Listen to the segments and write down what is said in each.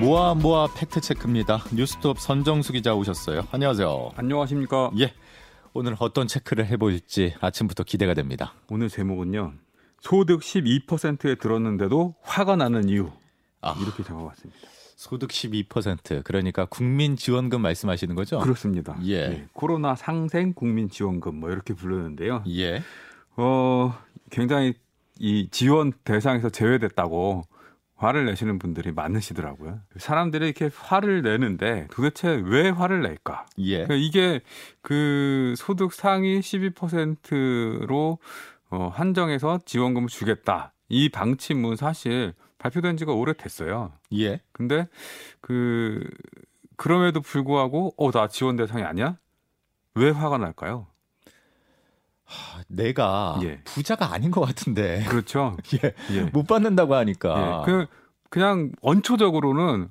모아 모아 팩트 체크입니다. 뉴스톱 선정수 기자 오셨어요. 안녕하세요. 안녕하십니까? 예. 오늘 어떤 체크를 해볼지 아침부터 기대가 됩니다. 오늘 제목은요. 소득 12%에 들었는데도 화가 나는 이유. 아. 이렇게 적어봤습니다. 소득 12% 그러니까 국민 지원금 말씀하시는 거죠? 그렇습니다. 예. 코로나 상생 국민 지원금 뭐 이렇게 부르는데요. 예. 어, 굉장히 이 지원 대상에서 제외됐다고 화를 내시는 분들이 많으시더라고요. 사람들이 이렇게 화를 내는데 도대체 왜 화를 낼까? 예. 그러니까 이게 그 소득 상위 12%로 어, 한정해서 지원금을 주겠다. 이 방침은 사실 발표된 지가 오래됐어요. 예. 근데 그 그럼에도 불구하고 어 나 지원 대상이 아니야? 왜 화가 날까요? 하, 내가 예. 부자가 아닌 것 같은데 그렇죠. 예. 예. 못 받는다고 하니까. 예. 그 그냥 원초적으로는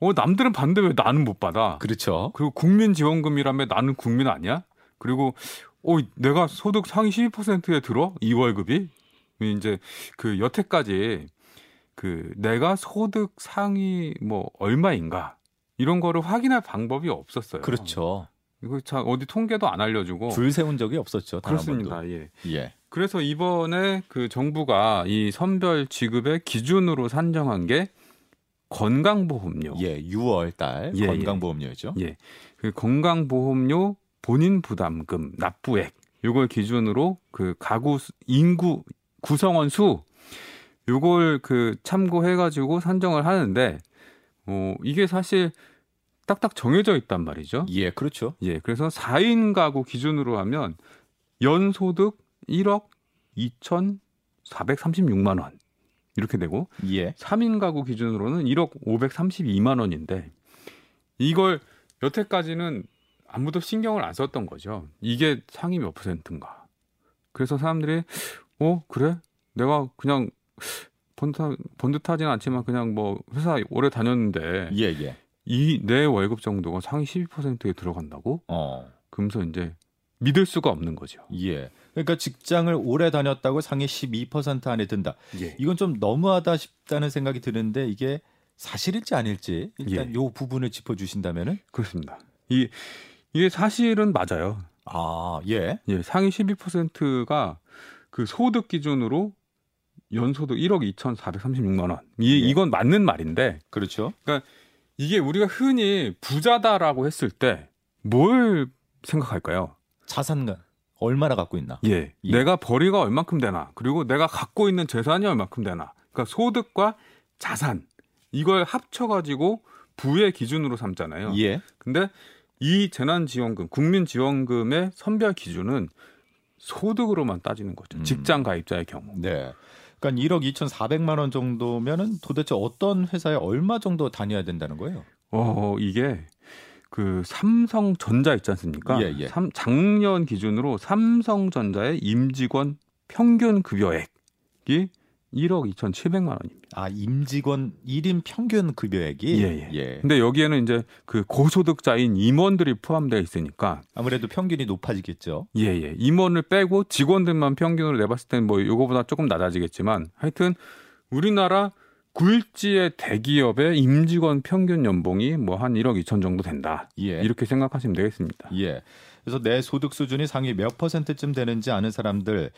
어 남들은 받는데 왜 나는 못 받아? 그렇죠. 그리고 국민 지원금이라면 나는 국민 아니야? 그리고 어 내가 소득 상위 12%에 들어 이 월급이 이제 그 여태까지 그 내가 소득 상위 뭐 얼마인가 이런 거를 확인할 방법이 없었어요. 그렇죠. 이거 참 어디 통계도 안 알려주고 줄 세운 적이 없었죠. 그렇습니다. 예. 예. 그래서 이번에 그 정부가 이 선별 지급의 기준으로 산정한 게 건강보험료. 예. 6월 달 예, 건강보험료죠. 예. 그 건강보험료 본인 부담금 납부액 요걸 기준으로 그 가구 수- 인구 구성원 수 요걸 그 참고해 가지고 산정을 하는데 어 이게 사실 딱딱 정해져 있단 말이죠. 예, 그렇죠. 예. 그래서 4인 가구 기준으로 하면 연소득 1억 2,436만 원 이렇게 되고 예. 3인 가구 기준으로는 1억 532만 원인데 이걸 여태까지는 아무도 신경을 안 썼던 거죠. 이게 상위 몇 퍼센트인가. 그래서 사람들이 어 그래? 내가 그냥 번듯하, 번듯하지는 않지만 그냥 뭐 회사 오래 다녔는데 예, 예. 이내 월급 정도가 상위 12%에 들어간다고? 어. 그러면서 이제 믿을 수가 없는 거죠. 예. 그러니까 직장을 오래 다녔다고 상위 12% 안에 든다. 예. 이건 좀 너무하다 싶다는 생각이 드는데 이게 사실일지 아닐지 일단 예. 요 부분을 짚어 주신다면은 그렇습니다. 이 이게 사실은 맞아요. 아, 예. 예, 상위 12%가 그 소득 기준으로 연소득 1억 2,436만 원. 이 예. 이건 맞는 말인데 그렇죠. 이게 우리가 흔히 부자다라고 했을 때 뭘 생각할까요? 자산가 얼마나 갖고 있나? 예, 예. 내가 벌이가 얼만큼 되나, 그리고 내가 갖고 있는 재산이 얼만큼 되나. 그러니까 소득과 자산 이걸 합쳐 가지고 부의 기준으로 삼잖아요. 예. 근데 이 재난지원금, 국민지원금의 선별 기준은 소득으로만 따지는 거죠. 음. 직장 가입자의 경우. 네. 그러니까 1억 2,400만 원 정도면은 도대체 어떤 회사에 얼마 정도 다녀야 된다는 거예요? 어, 이게 그 삼성전자 있지 않습니까? 예, 예. 삼- 작년 기준으로 삼성전자의 임직원 평균 급여액이 1억 2,700만 원입니다. 아, 임직원 1인 평균 급여액이 예, 예. 근데 여기에는 이제 그 고소득자인 임원들이 포함되어 있으니까 아무래도 평균이 높아지겠죠. 예, 예. 임원을 빼고 직원들만 평균으로 내봤을 때는 뭐 요거보다 조금 낮아지겠지만 하여튼 우리나라 굴지의 대기업의 임직원 평균 연봉이 뭐 한 1억 2천 정도 된다. 예. 이렇게 생각하시면 되겠습니다. 예. 그래서 내 소득 수준이 상위 몇 퍼센트쯤 되는지 아는 사람들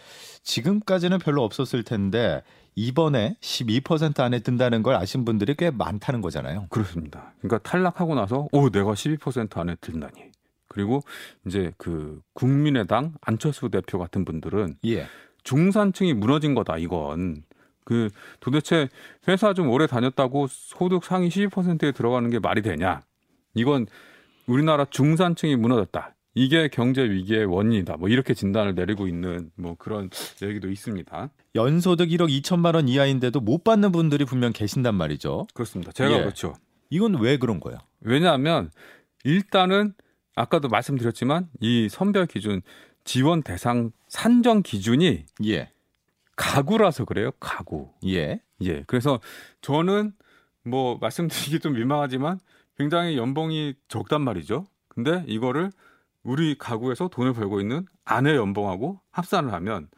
지금까지는 별로 없었을 텐데 이번에 12% 안에 든다는 걸 아신 분들이 꽤 많다는 거잖아요. 그렇습니다. 그러니까 탈락하고 나서 오 내가 12% 안에 든다니. 그리고 이제 그 국민의당 안철수 대표 같은 분들은 예. 중산층이 무너진 거다 이건. 그 도대체 회사 좀 오래 다녔다고 소득 상위 12%에 들어가는 게 말이 되냐? 이건 우리나라 중산층이 무너졌다. 이게 경제 위기의 원인이다. 뭐 이렇게 진단을 내리고 있는 뭐 그런 얘기도 있습니다. 연소득 1억 2천만 원 이하인데도 못 받는 분들이 분명 계신단 말이죠. 그렇습니다. 제가 예. 그렇죠. 이건 왜 그런 거예요? 왜냐하면 일단은 아까도 말씀드렸지만 이 선별 기준 지원 대상 산정 기준이 예. 가구라서 그래요. 가구. 예. 예. 그래서 저는 뭐 말씀드리기 좀 민망하지만 굉장히 연봉이 적단 말이죠. 근데 이거를 우리 가구에서 돈을 벌고 있는 아내 연봉하고 합산을 하면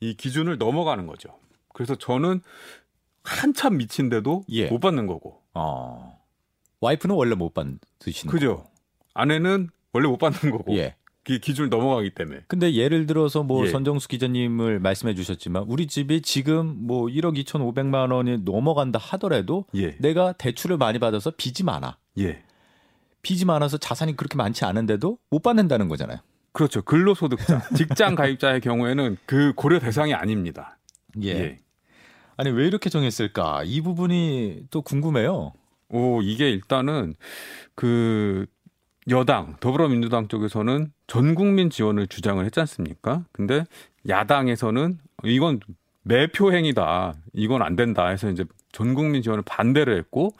이 기준을 넘어가는 거죠. 그래서 저는 한참 미친데도 예. 못 받는 거고. 어. 와이프는 원래 못 받으시는 그죠. 아내는 원래 못 받는 거고. 예. 그 기준을 넘어가기 때문에. 근데 예를 들어서 뭐 예. 선정수 기자님을 말씀해 주셨지만 우리 집이 지금 뭐 1억 2,500만 원이 넘어간다 하더라도 예. 내가 대출을 많이 받아서 빚이 많아. 예. 빚이 많아서 자산이 그렇게 많지 않은데도 못 받는다는 거잖아요. 그렇죠. 근로소득자, 직장 가입자의 경우에는 그 고려 대상이 아닙니다. 예. 아니 왜 이렇게 정했을까? 이 부분이 또 궁금해요. 오, 이게 일단은 그 여당 더불어민주당 쪽에서는 전 국민 지원을 주장을 했지 않습니까? 근데 야당에서는 이건 매표 행위다. 이건 안 된다 해서 이제 전 국민 지원을 반대를 했고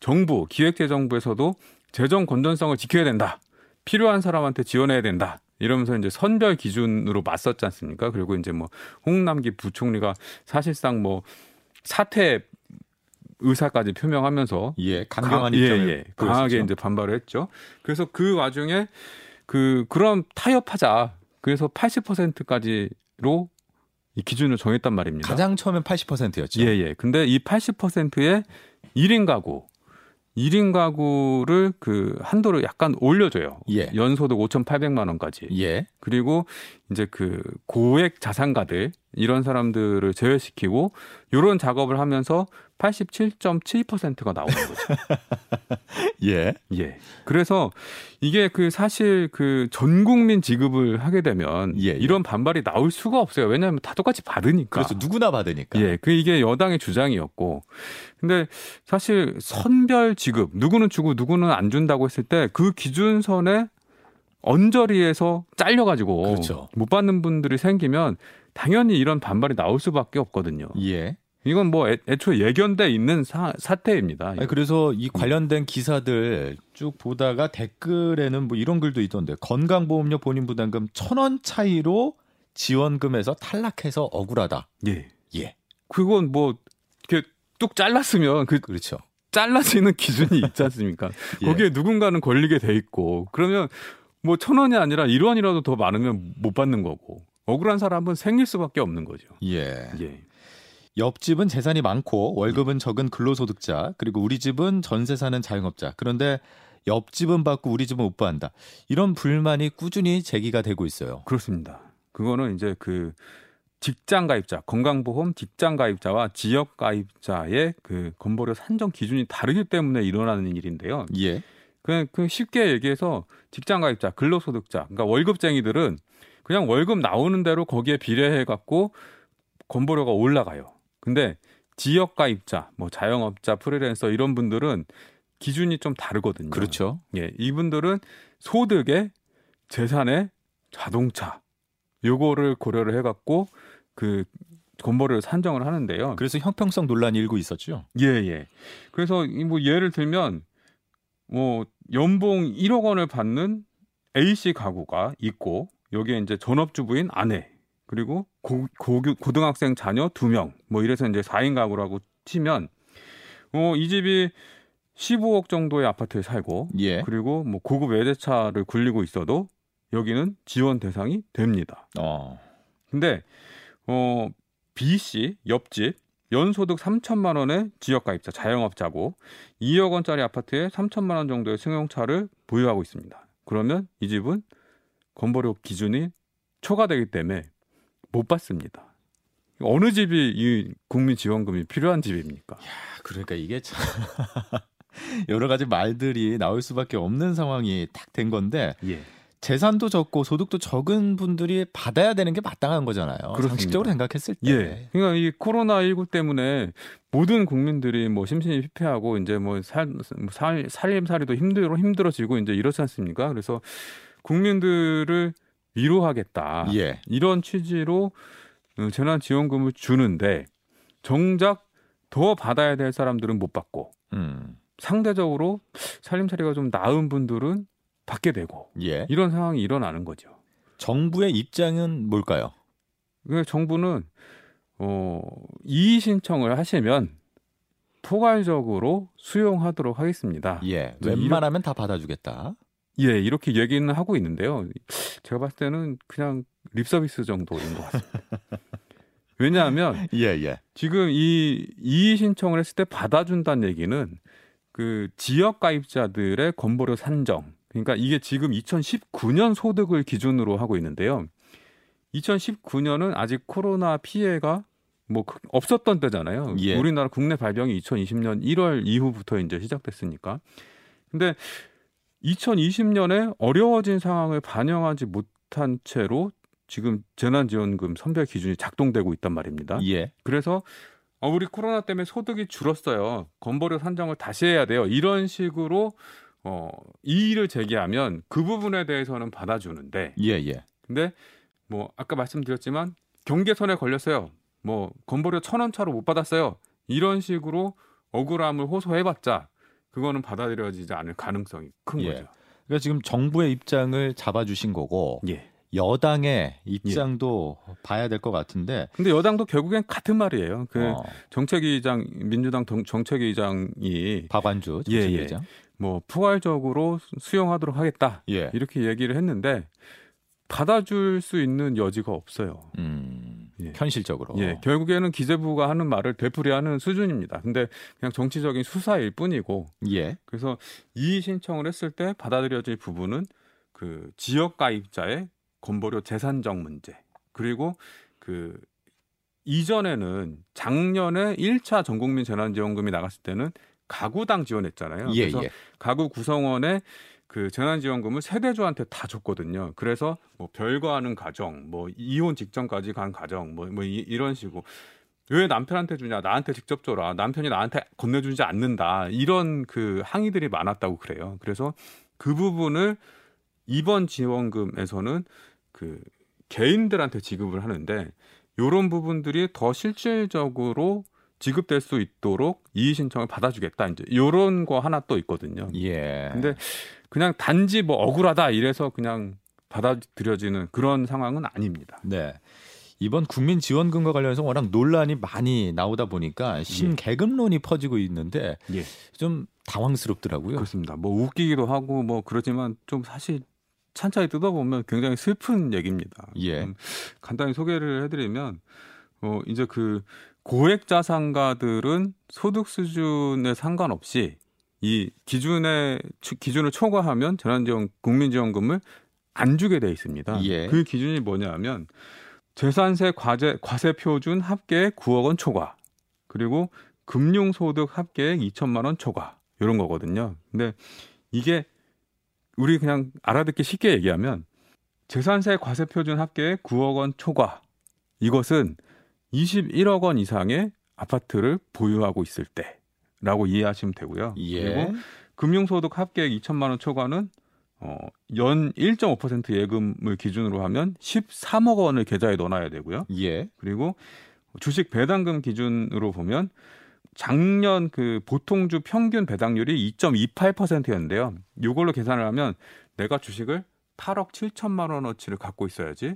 정부 기획재정부에서도 재정 건전성을 지켜야 된다. 필요한 사람한테 지원해야 된다. 이러면서 이제 선별 기준으로 맞섰지 않습니까? 그리고 이제 뭐 홍남기 부총리가 사실상 뭐 사퇴 의사까지 표명하면서 예, 강경한 강- 입장을 예, 예. 강하게 보였었죠. 이제 반발을 했죠. 그래서 그 와중에 그 그럼 타협하자. 그래서 80%까지로 이 기준을 정했단 말입니다. 가장 처음엔 80%였죠. 예, 예. 근데 이 80%의 1인 가구 1인 가구를 그 한도를 약간 올려줘요. 예. 연소득 5,800만 원까지. 예. 그리고 이제 그 고액 자산가들 이런 사람들을 제외시키고 요런 작업을 하면서 87.7%가 나오는 거죠. 예. 예. 그래서 이게 그 사실 그 전 국민 지급을 하게 되면 예, 예. 이런 반발이 나올 수가 없어요. 왜냐하면 다 똑같이 받으니까. 그래서 누구나 받으니까. 예, 그 이게 여당의 주장이었고, 근데 사실 선별 지급 누구는 주고 누구는 안 준다고 했을 때 그 기준선에 언저리에서 잘려가지고 그렇죠. 못 받는 분들이 생기면 당연히 이런 반발이 나올 수밖에 없거든요. 예. 이건 뭐 애, 애초에 예견돼 있는 사, 사태입니다. 아니, 그래서 이 관련된 기사들 쭉 보다가 댓글에는 뭐 이런 글도 있던데 건강보험료 본인 부담금 천 원 차이로 지원금에서 탈락해서 억울하다. 예, 예. 그건 뭐 이렇게 뚝 잘랐으면 그 그렇죠. 잘라지는 기준이 있지 않습니까? 예. 거기에 누군가는 걸리게 돼 있고 그러면 뭐 천 원이 아니라 1원이라도 더 많으면 못 받는 거고 억울한 사람은 생길 수밖에 없는 거죠. 예. 예. 옆집은 재산이 많고 월급은 적은 근로소득자 그리고 우리 집은 전세 사는 자영업자 그런데 옆집은 받고 우리 집은 못 받는다 이런 불만이 꾸준히 제기가 되고 있어요. 그렇습니다. 그거는 이제 그 직장 가입자, 건강보험 직장 가입자와 지역 가입자의 그 건보료 산정 기준이 다르기 때문에 일어나는 일인데요. 예. 그냥 그 쉽게 얘기해서 직장 가입자, 근로소득자, 그러니까 월급쟁이들은 그냥 월급 나오는 대로 거기에 비례해 갖고 건보료가 올라가요. 근데 지역 가입자, 뭐 자영업자, 프리랜서 이런 분들은 기준이 좀 다르거든요. 그렇죠. 예, 이분들은 소득에 재산에 자동차 요거를 고려를 해 갖고 그 건보료를 산정을 하는데요. 그래서 형평성 논란이 일고 있었죠. 예, 예. 그래서 이뭐 예를 들면 뭐 연봉 1억 원을 받는 A 씨 가구가 있고 여기에 이제 전업주부인 아내 그리고 고, 고, 고등학생 자녀 2명 뭐 이래서 이제 4인 가구라고 치면 어, 이 집이 15억 정도의 아파트에 살고 예. 그리고 뭐 고급 외제차를 굴리고 있어도 여기는 지원 대상이 됩니다. 어. 근데 어 B 씨 옆집 연소득 3천만 원의 지역 가입자 자영업자고 2억 원짜리 아파트에 3천만 원 정도의 승용차를 보유하고 있습니다. 그러면 이 집은 건보료 기준이 초과되기 때문에 못 받습니다. 어느 집이 이 국민 지원금이 필요한 집입니까? 그러니까 이게 참 여러 가지 말들이 나올 수밖에 없는 상황이 딱 된 건데 예. 재산도 적고 소득도 적은 분들이 받아야 되는 게 마땅한 거잖아요. 그렇습니다. 상식적으로 생각했을 때. 예. 그러니까 이 코로나 19 때문에 모든 국민들이 뭐 심신이 피폐하고 이제 뭐 살, 살 살림살이도 힘들어 힘들어지고 이제 이렇지 않습니까? 그래서 국민들을 위로하겠다. 예. 이런 취지로 어, 재난지원금을 주는데 정작 더 받아야 될 사람들은 못 받고 음. 상대적으로 살림살이가 좀 나은 분들은 받게 되고 예. 이런 상황이 일어나는 거죠. 정부의 입장은 뭘까요? 그 정부는 어, 이의 신청을 하시면 포괄적으로 수용하도록 하겠습니다. 예. 저 웬만하면 다 받아주겠다. 예, 이렇게 얘기는 하고 있는데요. 제가 봤을 때는 그냥 립 서비스 정도인 것 같습니다. 왜냐하면 예, 예. 지금 이 이의 신청을 했을 때 받아준다는 얘기는 그 지역 가입자들의 건보료 산정. 그러니까 이게 지금 2019년 소득을 기준으로 하고 있는데요. 2019년은 아직 코로나 피해가 뭐 그- 없었던 때잖아요. 예. 우리나라 국내 발병이 2020년 1월 이후부터 이제 시작됐으니까. 근데 2020년에 어려워진 상황을 반영하지 못한 채로 지금 재난지원금 선별 기준이 작동되고 있단 말입니다. 예. 그래서 어, 우리 코로나 때문에 소득이 줄었어요. 건보료 산정을 다시 해야 돼요. 이런 식으로 어, 이의를 제기하면 그 부분에 대해서는 받아주는데, 예, 예. 근데 뭐 아까 말씀드렸지만 경계선에 걸렸어요. 뭐 건보료 천 원 차로 못 받았어요. 이런 식으로 억울함을 호소해봤자 그거는 받아들여지지 않을 가능성이 큰 예. 거죠. 그러니까 지금 정부의 입장을 잡아주신 거고 예. 여당의 입장도 봐야 될 것 같은데. 근데 여당도 결국엔 같은 말이에요. 그 어, 정책위의장 민주당 정- 정책위의장이 박완주 예, 예. 정책위의장. 뭐 포괄적으로 수용하도록 하겠다 예. 이렇게 얘기를 했는데 받아줄 수 있는 여지가 없어요. 음, 예. 현실적으로. 예, 결국에는 기재부가 하는 말을 되풀이하는 수준입니다. 근데 그냥 정치적인 수사일 뿐이고 예. 그래서 이의 신청을 했을 때 받아들여질 부분은 그 지역 가입자의 건보료 재산정 문제 그리고 그 이전에는 작년에 1차 전국민 재난지원금이 나갔을 때는 가구당 지원했잖아요. 예, 그래서 예. 가구 구성원의 그 재난지원금을 세대주한테 다 줬거든요. 그래서 뭐 별거하는 가정, 뭐 이혼 직전까지 간 가정, 뭐, 뭐 이, 이런 식으로 왜 남편한테 주냐? 나한테 직접 줘라. 남편이 나한테 건네주지 않는다. 이런 그 항의들이 많았다고 그래요. 그래서 그 부분을 이번 지원금에서는 그 개인들한테 지급을 하는데 이런 부분들이 더 실질적으로 지급될 수 있도록 이의 신청을 받아주겠다. 이제 이런 거 하나 또 있거든요. 예. 근데 그냥 단지 뭐 억울하다 이래서 그냥 받아들여지는 그런 상황은 아닙니다. 네. 이번 국민 지원금과 관련해서 워낙 논란이 많이 나오다 보니까 심계급론이 퍼지고 있는데 예. 좀 당황스럽더라고요. 그렇습니다. 뭐 웃기기도 하고 뭐 그렇지만 좀 사실 찬찬히 뜯어보면 굉장히 슬픈 얘기입니다. 예. 음, 간단히 소개를 해드리면 어 이제 그 고액 자산가들은 소득 수준에 상관없이 이 기준에 기준을 초과하면 재난지원 국민지원금을 안 주게 돼 있습니다. 예. 그 기준이 뭐냐면 재산세 과세 과세 표준 합계액 9억 원 초과 그리고 금융소득 합계액 2천만 원 초과 이런 거거든요. 근데 이게 우리 그냥 알아듣기 쉽게 얘기하면 재산세 과세 표준 합계액 9억 원 초과 이것은 21억 원 이상의 아파트를 보유하고 있을 때 라고 이해하시면 되고요. 예. 그리고 금융소득 합계액 2천만 원 초과는 어, 연 1.5% 예금을 기준으로 하면 13억 원을 계좌에 넣어놔야 되고요. 예. 그리고 주식 배당금 기준으로 보면 작년 그 보통주 평균 배당률이 2.28%였는데요. 이걸로 계산을 하면 내가 주식을 8억 7천만 원어치를 갖고 있어야지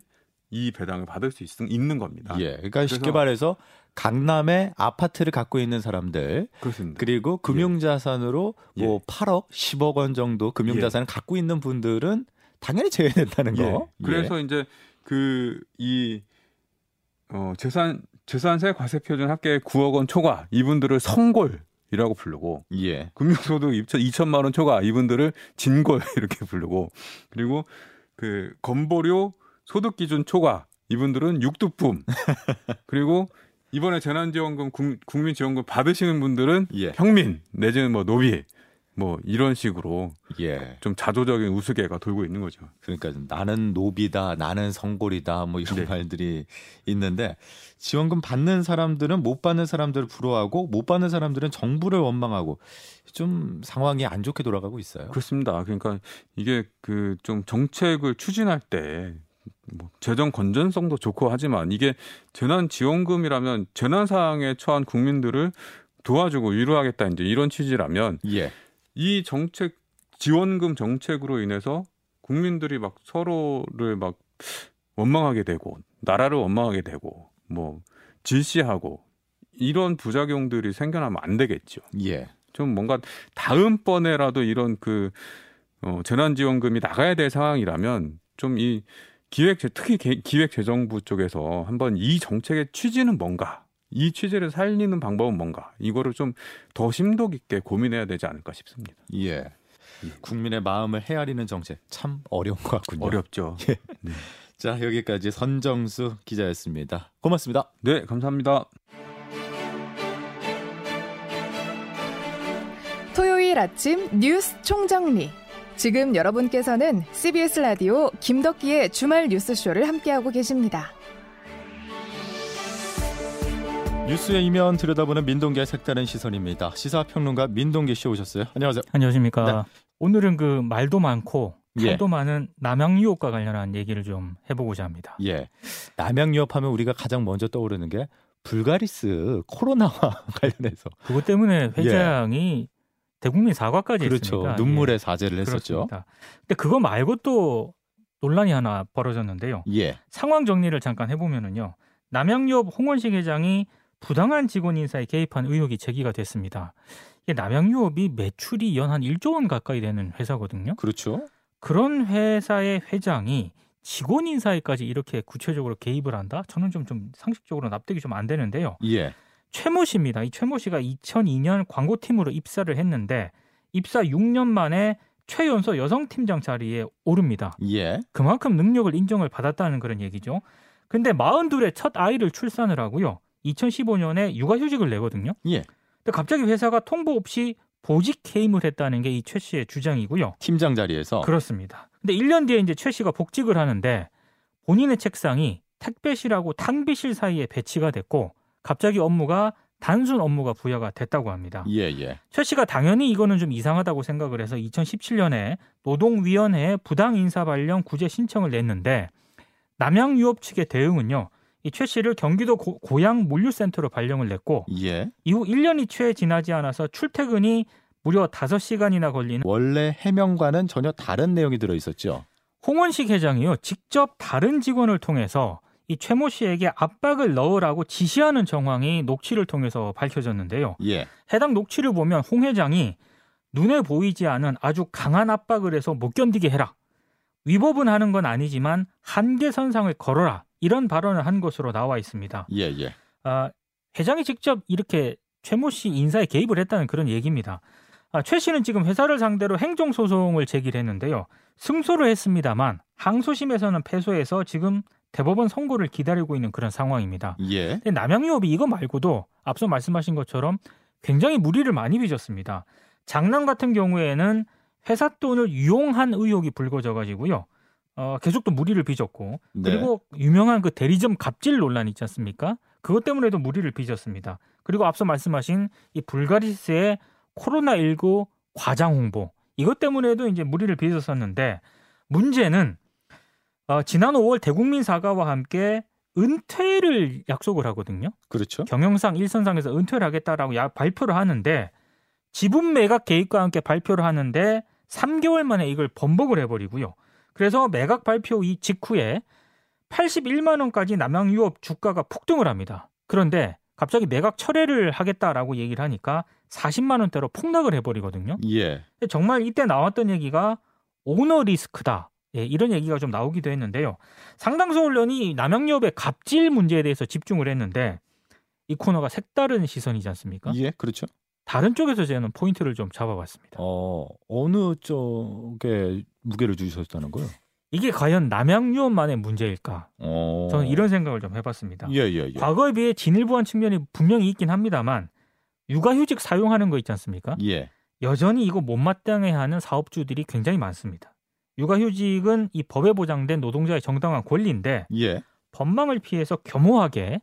이 배당을 받을 수 있, 는 겁니다. 예. 그러니까 쉽게 말해서 강남에 아파트를 갖고 있는 사람들 그렇습니다. 그리고 금융자산으로 예. 뭐 8억, 10억 원 정도 금융자산을 갖고 있는 분들은 당연히 제외된다는 예. 거. 그래서 이제 그 이 어, 재산 재산세 과세 표준 합계 9억 원 초과 이분들을 성골 이라고 부르고 예. 예. 금융소득 2천만 원 초과 이분들을 진골 이렇게 부르고 그리고 그 건보료 소득 기준 초과 이분들은 육두쁨 그리고 이번에 재난지원금 국- 국민지원금 받으시는 분들은 예. 평민 내지는 뭐 노비 뭐 이런 식으로 예. 좀 자조적인 우스개가 돌고 있는 거죠. 그러니까 나는 노비다, 나는 성골이다, 뭐 이런 네. 말들이 있는데 지원금 받는 사람들은 못 받는 사람들을 부러워하고 못 받는 사람들은 정부를 원망하고 좀 상황이 안 좋게 돌아가고 있어요. 그렇습니다. 그러니까 이게 그 좀 정책을 추진할 때 뭐 재정 건전성도 좋고 하지만 이게 재난 지원금이라면 재난 상황에 처한 국민들을 도와주고 위로하겠다 이제 이런 취지라면 예. 이 정책 지원금 정책으로 인해서 국민들이 막 서로를 막 원망하게 되고 나라를 원망하게 되고 뭐 질시하고 이런 부작용들이 생겨나면 안 되겠죠. 예. 좀 뭔가 다음번에라도 이런 그 어, 재난지원금이 나가야 될 상황이라면 좀이 기획 특히 개- 기획재정부 쪽에서 한번 이 정책의 취지는 뭔가 이 취재를 살리는 방법은 뭔가 이거를 좀 더 심도 깊게 고민해야 되지 않을까 싶습니다. 예. 국민의 마음을 헤아리는 정책 참 어려운 것 같군요. 어렵죠. 예. 네. 자 여기까지 선정수 기자였습니다. 고맙습니다. 네, 감사합니다. 토요일 아침 뉴스 총정리. 지금 여러분께서는 CBS 라디오 김덕기의 주말 뉴스쇼를 함께하고 계십니다. 뉴스의 이면 들여다보는 민동기의 색다른 시선입니다. 시사평론가 민동기 씨 오셨어요. 안녕하세요. 안녕하십니까. 네. 오늘은 그 말도 많고 예. 탈도 많은 남양 유혹과 관련한 얘기를 좀 해보고자 합니다. 예. 남양 유업 하면 우리가 가장 먼저 떠오르는 게 불가리스 코로나와 관련해서 그것 때문에 회장이 대국민 사과까지 예. 그렇죠. 했습니다. 눈물의 예. 사죄를 했었죠. 그렇습니다. 근데 그거 말고 또 논란이 하나 벌어졌는데요. 예. 상황 정리를 잠깐 해보면은요. 남양유업 홍원식 회장이 부당한 직원 인사에 개입한 의혹이 제기가 됐습니다. 이게 남양유업이 매출이 연 한 1조 원 가까이 되는 회사거든요. 그렇죠. 그런 회사의 회장이 직원 인사에까지 이렇게 구체적으로 개입을 한다? 저는 좀, 좀 상식적으로 납득이 좀 안 되는데요. 예. 최모 씨입니다. 이 최모 씨가 2002년 광고팀으로 입사를 했는데 입사 6년 만에 최연소 여성팀장 자리에 오릅니다. 예. 그만큼 능력을 인정을 받았다는 그런 얘기죠. 근데 42의 첫 아이를 출산을 하고요. 2015년에 육아휴직을 내거든요. 예. 근데 갑자기 회사가 통보 없이 보직 해임을 했다는 게 이 최 씨의 주장이고요. 팀장 자리에서 그렇습니다. 근데 1년 뒤에 이제 최 씨가 복직을 하는데 본인의 책상이 택배실하고 탕비실 사이에 배치가 됐고 갑자기 업무가 단순 업무가 부여가 됐다고 합니다. 예, 예. 최 씨가 당연히 이거는 좀 이상하다고 생각을 해서 2017년에 노동위원회에 부당 인사 발령 구제 신청을 냈는데 남양 유업 측의 대응은요. 이 최 씨를 경기도 고, 고양 물류센터로 발령을 냈고 예. 이후 1년이 채 지나지 않아서 출퇴근이 무려 5시간이나 걸리는 원래 해명과는 전혀 다른 내용이 들어 있었죠. 홍원식 회장이요. 직접 다른 직원을 통해서 이 최모 씨에게 압박을 넣으라고 지시하는 정황이 녹취를 통해서 밝혀졌는데요. 예. 해당 녹취를 보면 홍 회장이 눈에 보이지 않은 아주 강한 압박을 해서 못 견디게 해라. 위법은 하는 건 아니지만 한계선상을 걸어라. 이런 발언을 한 것으로 나와 있습니다. 예, 예. 아, 회장이 직접 이렇게 최모 씨 인사에 개입을 했다는 그런 얘기입니다. 아, 최 씨는 지금 회사를 상대로 행정소송을 제기를 했는데요. 승소를 했습니다만 항소심에서는 패소해서 지금 대법원 선고를 기다리고 있는 그런 상황입니다. 예. 근데 남양유업이 이거 말고도 앞서 말씀하신 것처럼 굉장히 무리를 많이 빚었습니다. 장남 같은 경우에는 회사 돈을 유용한 의혹이 불거져 가지고요. 어, 계속 또 무리를 빚었고 네. 그리고 유명한 그 대리점 갑질 논란 있지 않습니까? 그것 때문에도 무리를 빚었습니다. 그리고 앞서 말씀하신 이 불가리스의 코로나 19 과장 홍보 이것 때문에도 이제 무리를 빚었었는데 문제는 어, 지난 5월 대국민 사과와 함께 은퇴를 약속을 하거든요. 그렇죠. 경영상 일선상에서 은퇴를 하겠다라고 야- 발표를 하는데 지분 매각 계획과 함께 발표를 하는데 3개월 만에 이걸 번복을 해버리고요. 그래서 매각 발표 이 직후에 81만 원까지 남양유업 주가가 폭등을 합니다. 그런데 갑자기 매각 철회를 하겠다라고 얘기를 하니까 40만 원대로 폭락을 해버리거든요. 예. 정말 이때 나왔던 얘기가 오너 리스크다. 예, 이런 얘기가 좀 나오기도 했는데요. 상당수 언론이 남양유업의 갑질 문제에 대해서 집중을 했는데 이 코너가 색다른 시선이지 않습니까? 예, 그렇죠. 다른 쪽에서 저는 포인트를 좀 잡아봤습니다. 어, 어느 쪽에 무게를 주셨다는 거요? 이게 과연 남양유업만의 문제일까? 어. 저는 이런 생각을 좀 해봤습니다. 예, 예, 예. 과거에 비해 진일보한 측면이 분명히 있긴 합니다만 육아휴직 사용하는 거 있지 않습니까? 예. 여전히 이거 못마땅해하는 사업주들이 굉장히 많습니다. 육아휴직은 이 법에 보장된 노동자의 정당한 권리인데 예. 법망을 피해서 겸허하게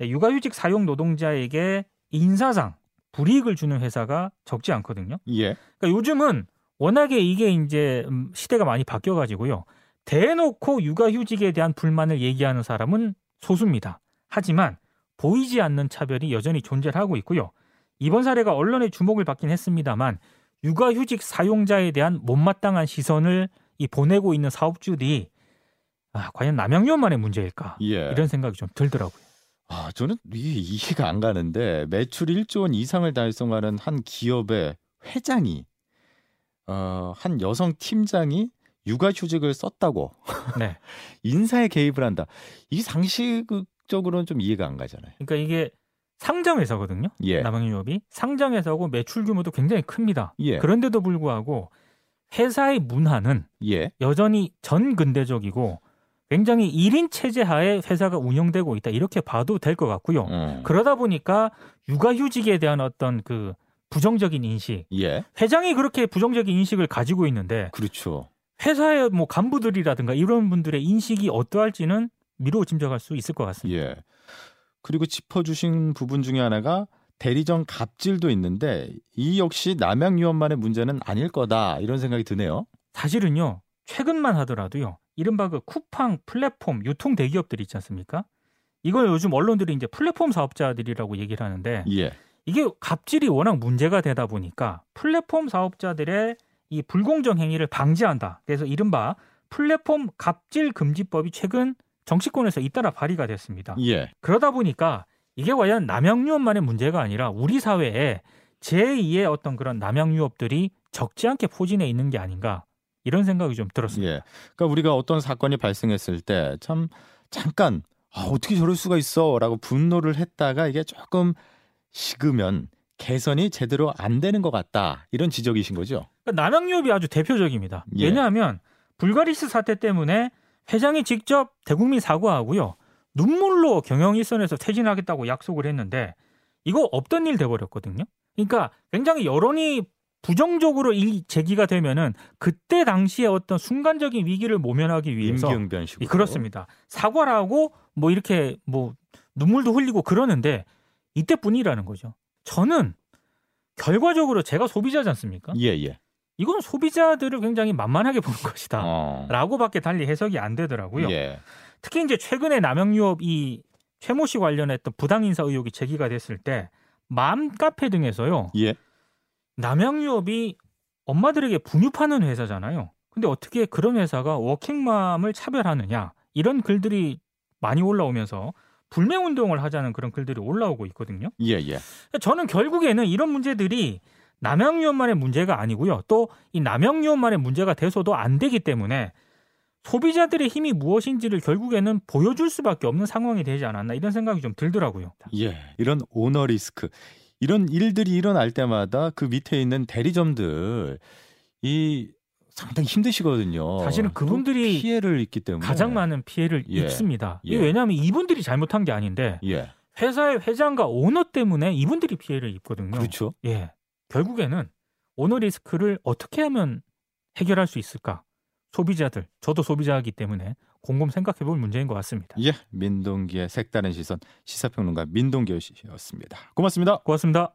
육아휴직 사용 노동자에게 인사상 불이익을 주는 회사가 적지 않거든요. 예. 그러니까 요즘은 워낙에 이게 이제 음, 시대가 많이 바뀌어가지고요. 대놓고 육아휴직에 대한 불만을 얘기하는 사람은 소수입니다. 하지만 보이지 않는 차별이 여전히 존재를 하고 있고요. 이번 사례가 언론의 주목을 받긴 했습니다만 육아휴직 사용자에 대한 못마땅한 시선을 이 보내고 있는 사업주들이 아, 과연 남양유업만의 문제일까 예. 이런 생각이 좀 들더라고요. 아, 저는 이게 이해가 안 가는데 매출 1조 원 이상을 달성하는 한 기업의 회장이 어, 한 여성 팀장이 육아휴직을 썼다고 네. 인사에 개입을 한다. 이 상식적으로는 좀 이해가 안 가잖아요. 그러니까 이게 상장 회사거든요. 예. 남양유업이 상장 회사고 매출 규모도 굉장히 큽니다. 예. 그런데도 불구하고 회사의 문화는 예. 여전히 전근대적이고 굉장히 1인 체제 하에 회사가 운영되고 있다. 이렇게 봐도 될 것 같고요. 어. 그러다 보니까 육아휴직에 대한 어떤 그 부정적인 인식, 예. 회장이 그렇게 부정적인 인식을 가지고 있는데 그렇죠. 회사의 뭐 간부들이라든가 이런 분들의 인식이 어떠할지는 미루어 짐작할 수 있을 것 같습니다. 예. 그리고 짚어주신 부분 중에 하나가 대리점 갑질도 있는데 이 역시 남양유업만의 문제는 아닐 거다 이런 생각이 드네요. 사실은요, 최근만 하더라도요, 이른바 그 쿠팡 플랫폼 유통 대기업들 있지 않습니까? 이걸 요즘 언론들이 이제 플랫폼 사업자들이라고 얘기를 하는데 예. 이게 갑질이 워낙 문제가 되다 보니까 플랫폼 사업자들의 이 불공정 행위를 방지한다. 그래서 이른바 플랫폼 갑질 금지법이 최근 정치권에서 잇따라 발의가 됐습니다. 예. 그러다 보니까 이게 과연 남양유업만의 문제가 아니라 우리 사회에 제2의 어떤 그런 남양유업들이 적지 않게 포진해 있는 게 아닌가 이런 생각이 좀 들었습니다. 예. 그러니까 우리가 어떤 사건이 발생했을 때 참 잠깐 아, 어떻게 저럴 수가 있어라고 분노를 했다가 이게 조금 식으면 개선이 제대로 안 되는 것 같다 이런 지적이신 거죠. 그러니까 남양유업이 아주 대표적입니다. 예. 왜냐하면 불가리스 사태 때문에 회장이 직접 대국민 사과하고요. 눈물로 경영 일선에서 퇴진하겠다고 약속을 했는데 이거 없던 일 돼버렸거든요. 그러니까 굉장히 여론이 부정적으로 이 제기가 되면은 그때 당시에 어떤 순간적인 위기를 모면하기 위해서 임기응변식으로. 예, 그렇습니다. 사과를 하고 뭐 이렇게 뭐 눈물도 흘리고 그러는데 이때뿐이라는 거죠. 저는 결과적으로 제가 소비자지 않습니까? 예, 예. 이건 소비자들을 굉장히 만만하게 보는 것이다. 어. 라고밖에 달리 해석이 안 되더라고요. 예. 특히 이제 최근에 남영유업 이 최모 씨 관련했던 부당 인사 의혹이 제기가 됐을 때 맘카페 등에서요. 예. 남양유업이 엄마들에게 분유 파는 회사잖아요. 근데 어떻게 그런 회사가 워킹맘을 차별하느냐 이런 글들이 많이 올라오면서 불매 운동을 하자는 그런 글들이 올라오고 있거든요. 예, 예. 저는 결국에는 이런 문제들이 남양유업만의 문제가 아니고요. 또 이 남양유업만의 문제가 돼서도 안 되기 때문에 소비자들의 힘이 무엇인지를 결국에는 보여줄 수밖에 없는 상황이 되지 않았나 이런 생각이 좀 들더라고요. 예. 이런 오너 리스크 이런 일들이 일어날 때마다 그 밑에 있는 대리점들 이 상당히 힘드시거든요. 사실은 또 그분들이 피해를 입기 때문에 가장 많은 피해를 예. 입습니다. 예. 왜냐하면 이분들이 잘못한 게 아닌데 예. 회사의 회장과 오너 때문에 이분들이 피해를 입거든요. 그렇죠. 예. 결국에는 오너 리스크를 어떻게 하면 해결할 수 있을까? 소비자들, 저도 소비자이기 때문에 곰곰 생각해 볼 문제인 것 같습니다. 예. 민동기의 색다른 시선 시사평론가 민동기 씨였습니다. 고맙습니다. 고맙습니다.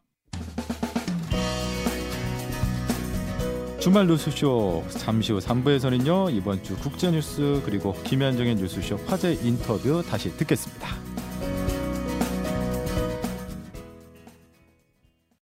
주말 뉴스쇼 잠시 후 3부에서는요. 이번 주 국제뉴스 그리고 김현정의 뉴스쇼 화제 인터뷰 다시 듣겠습니다.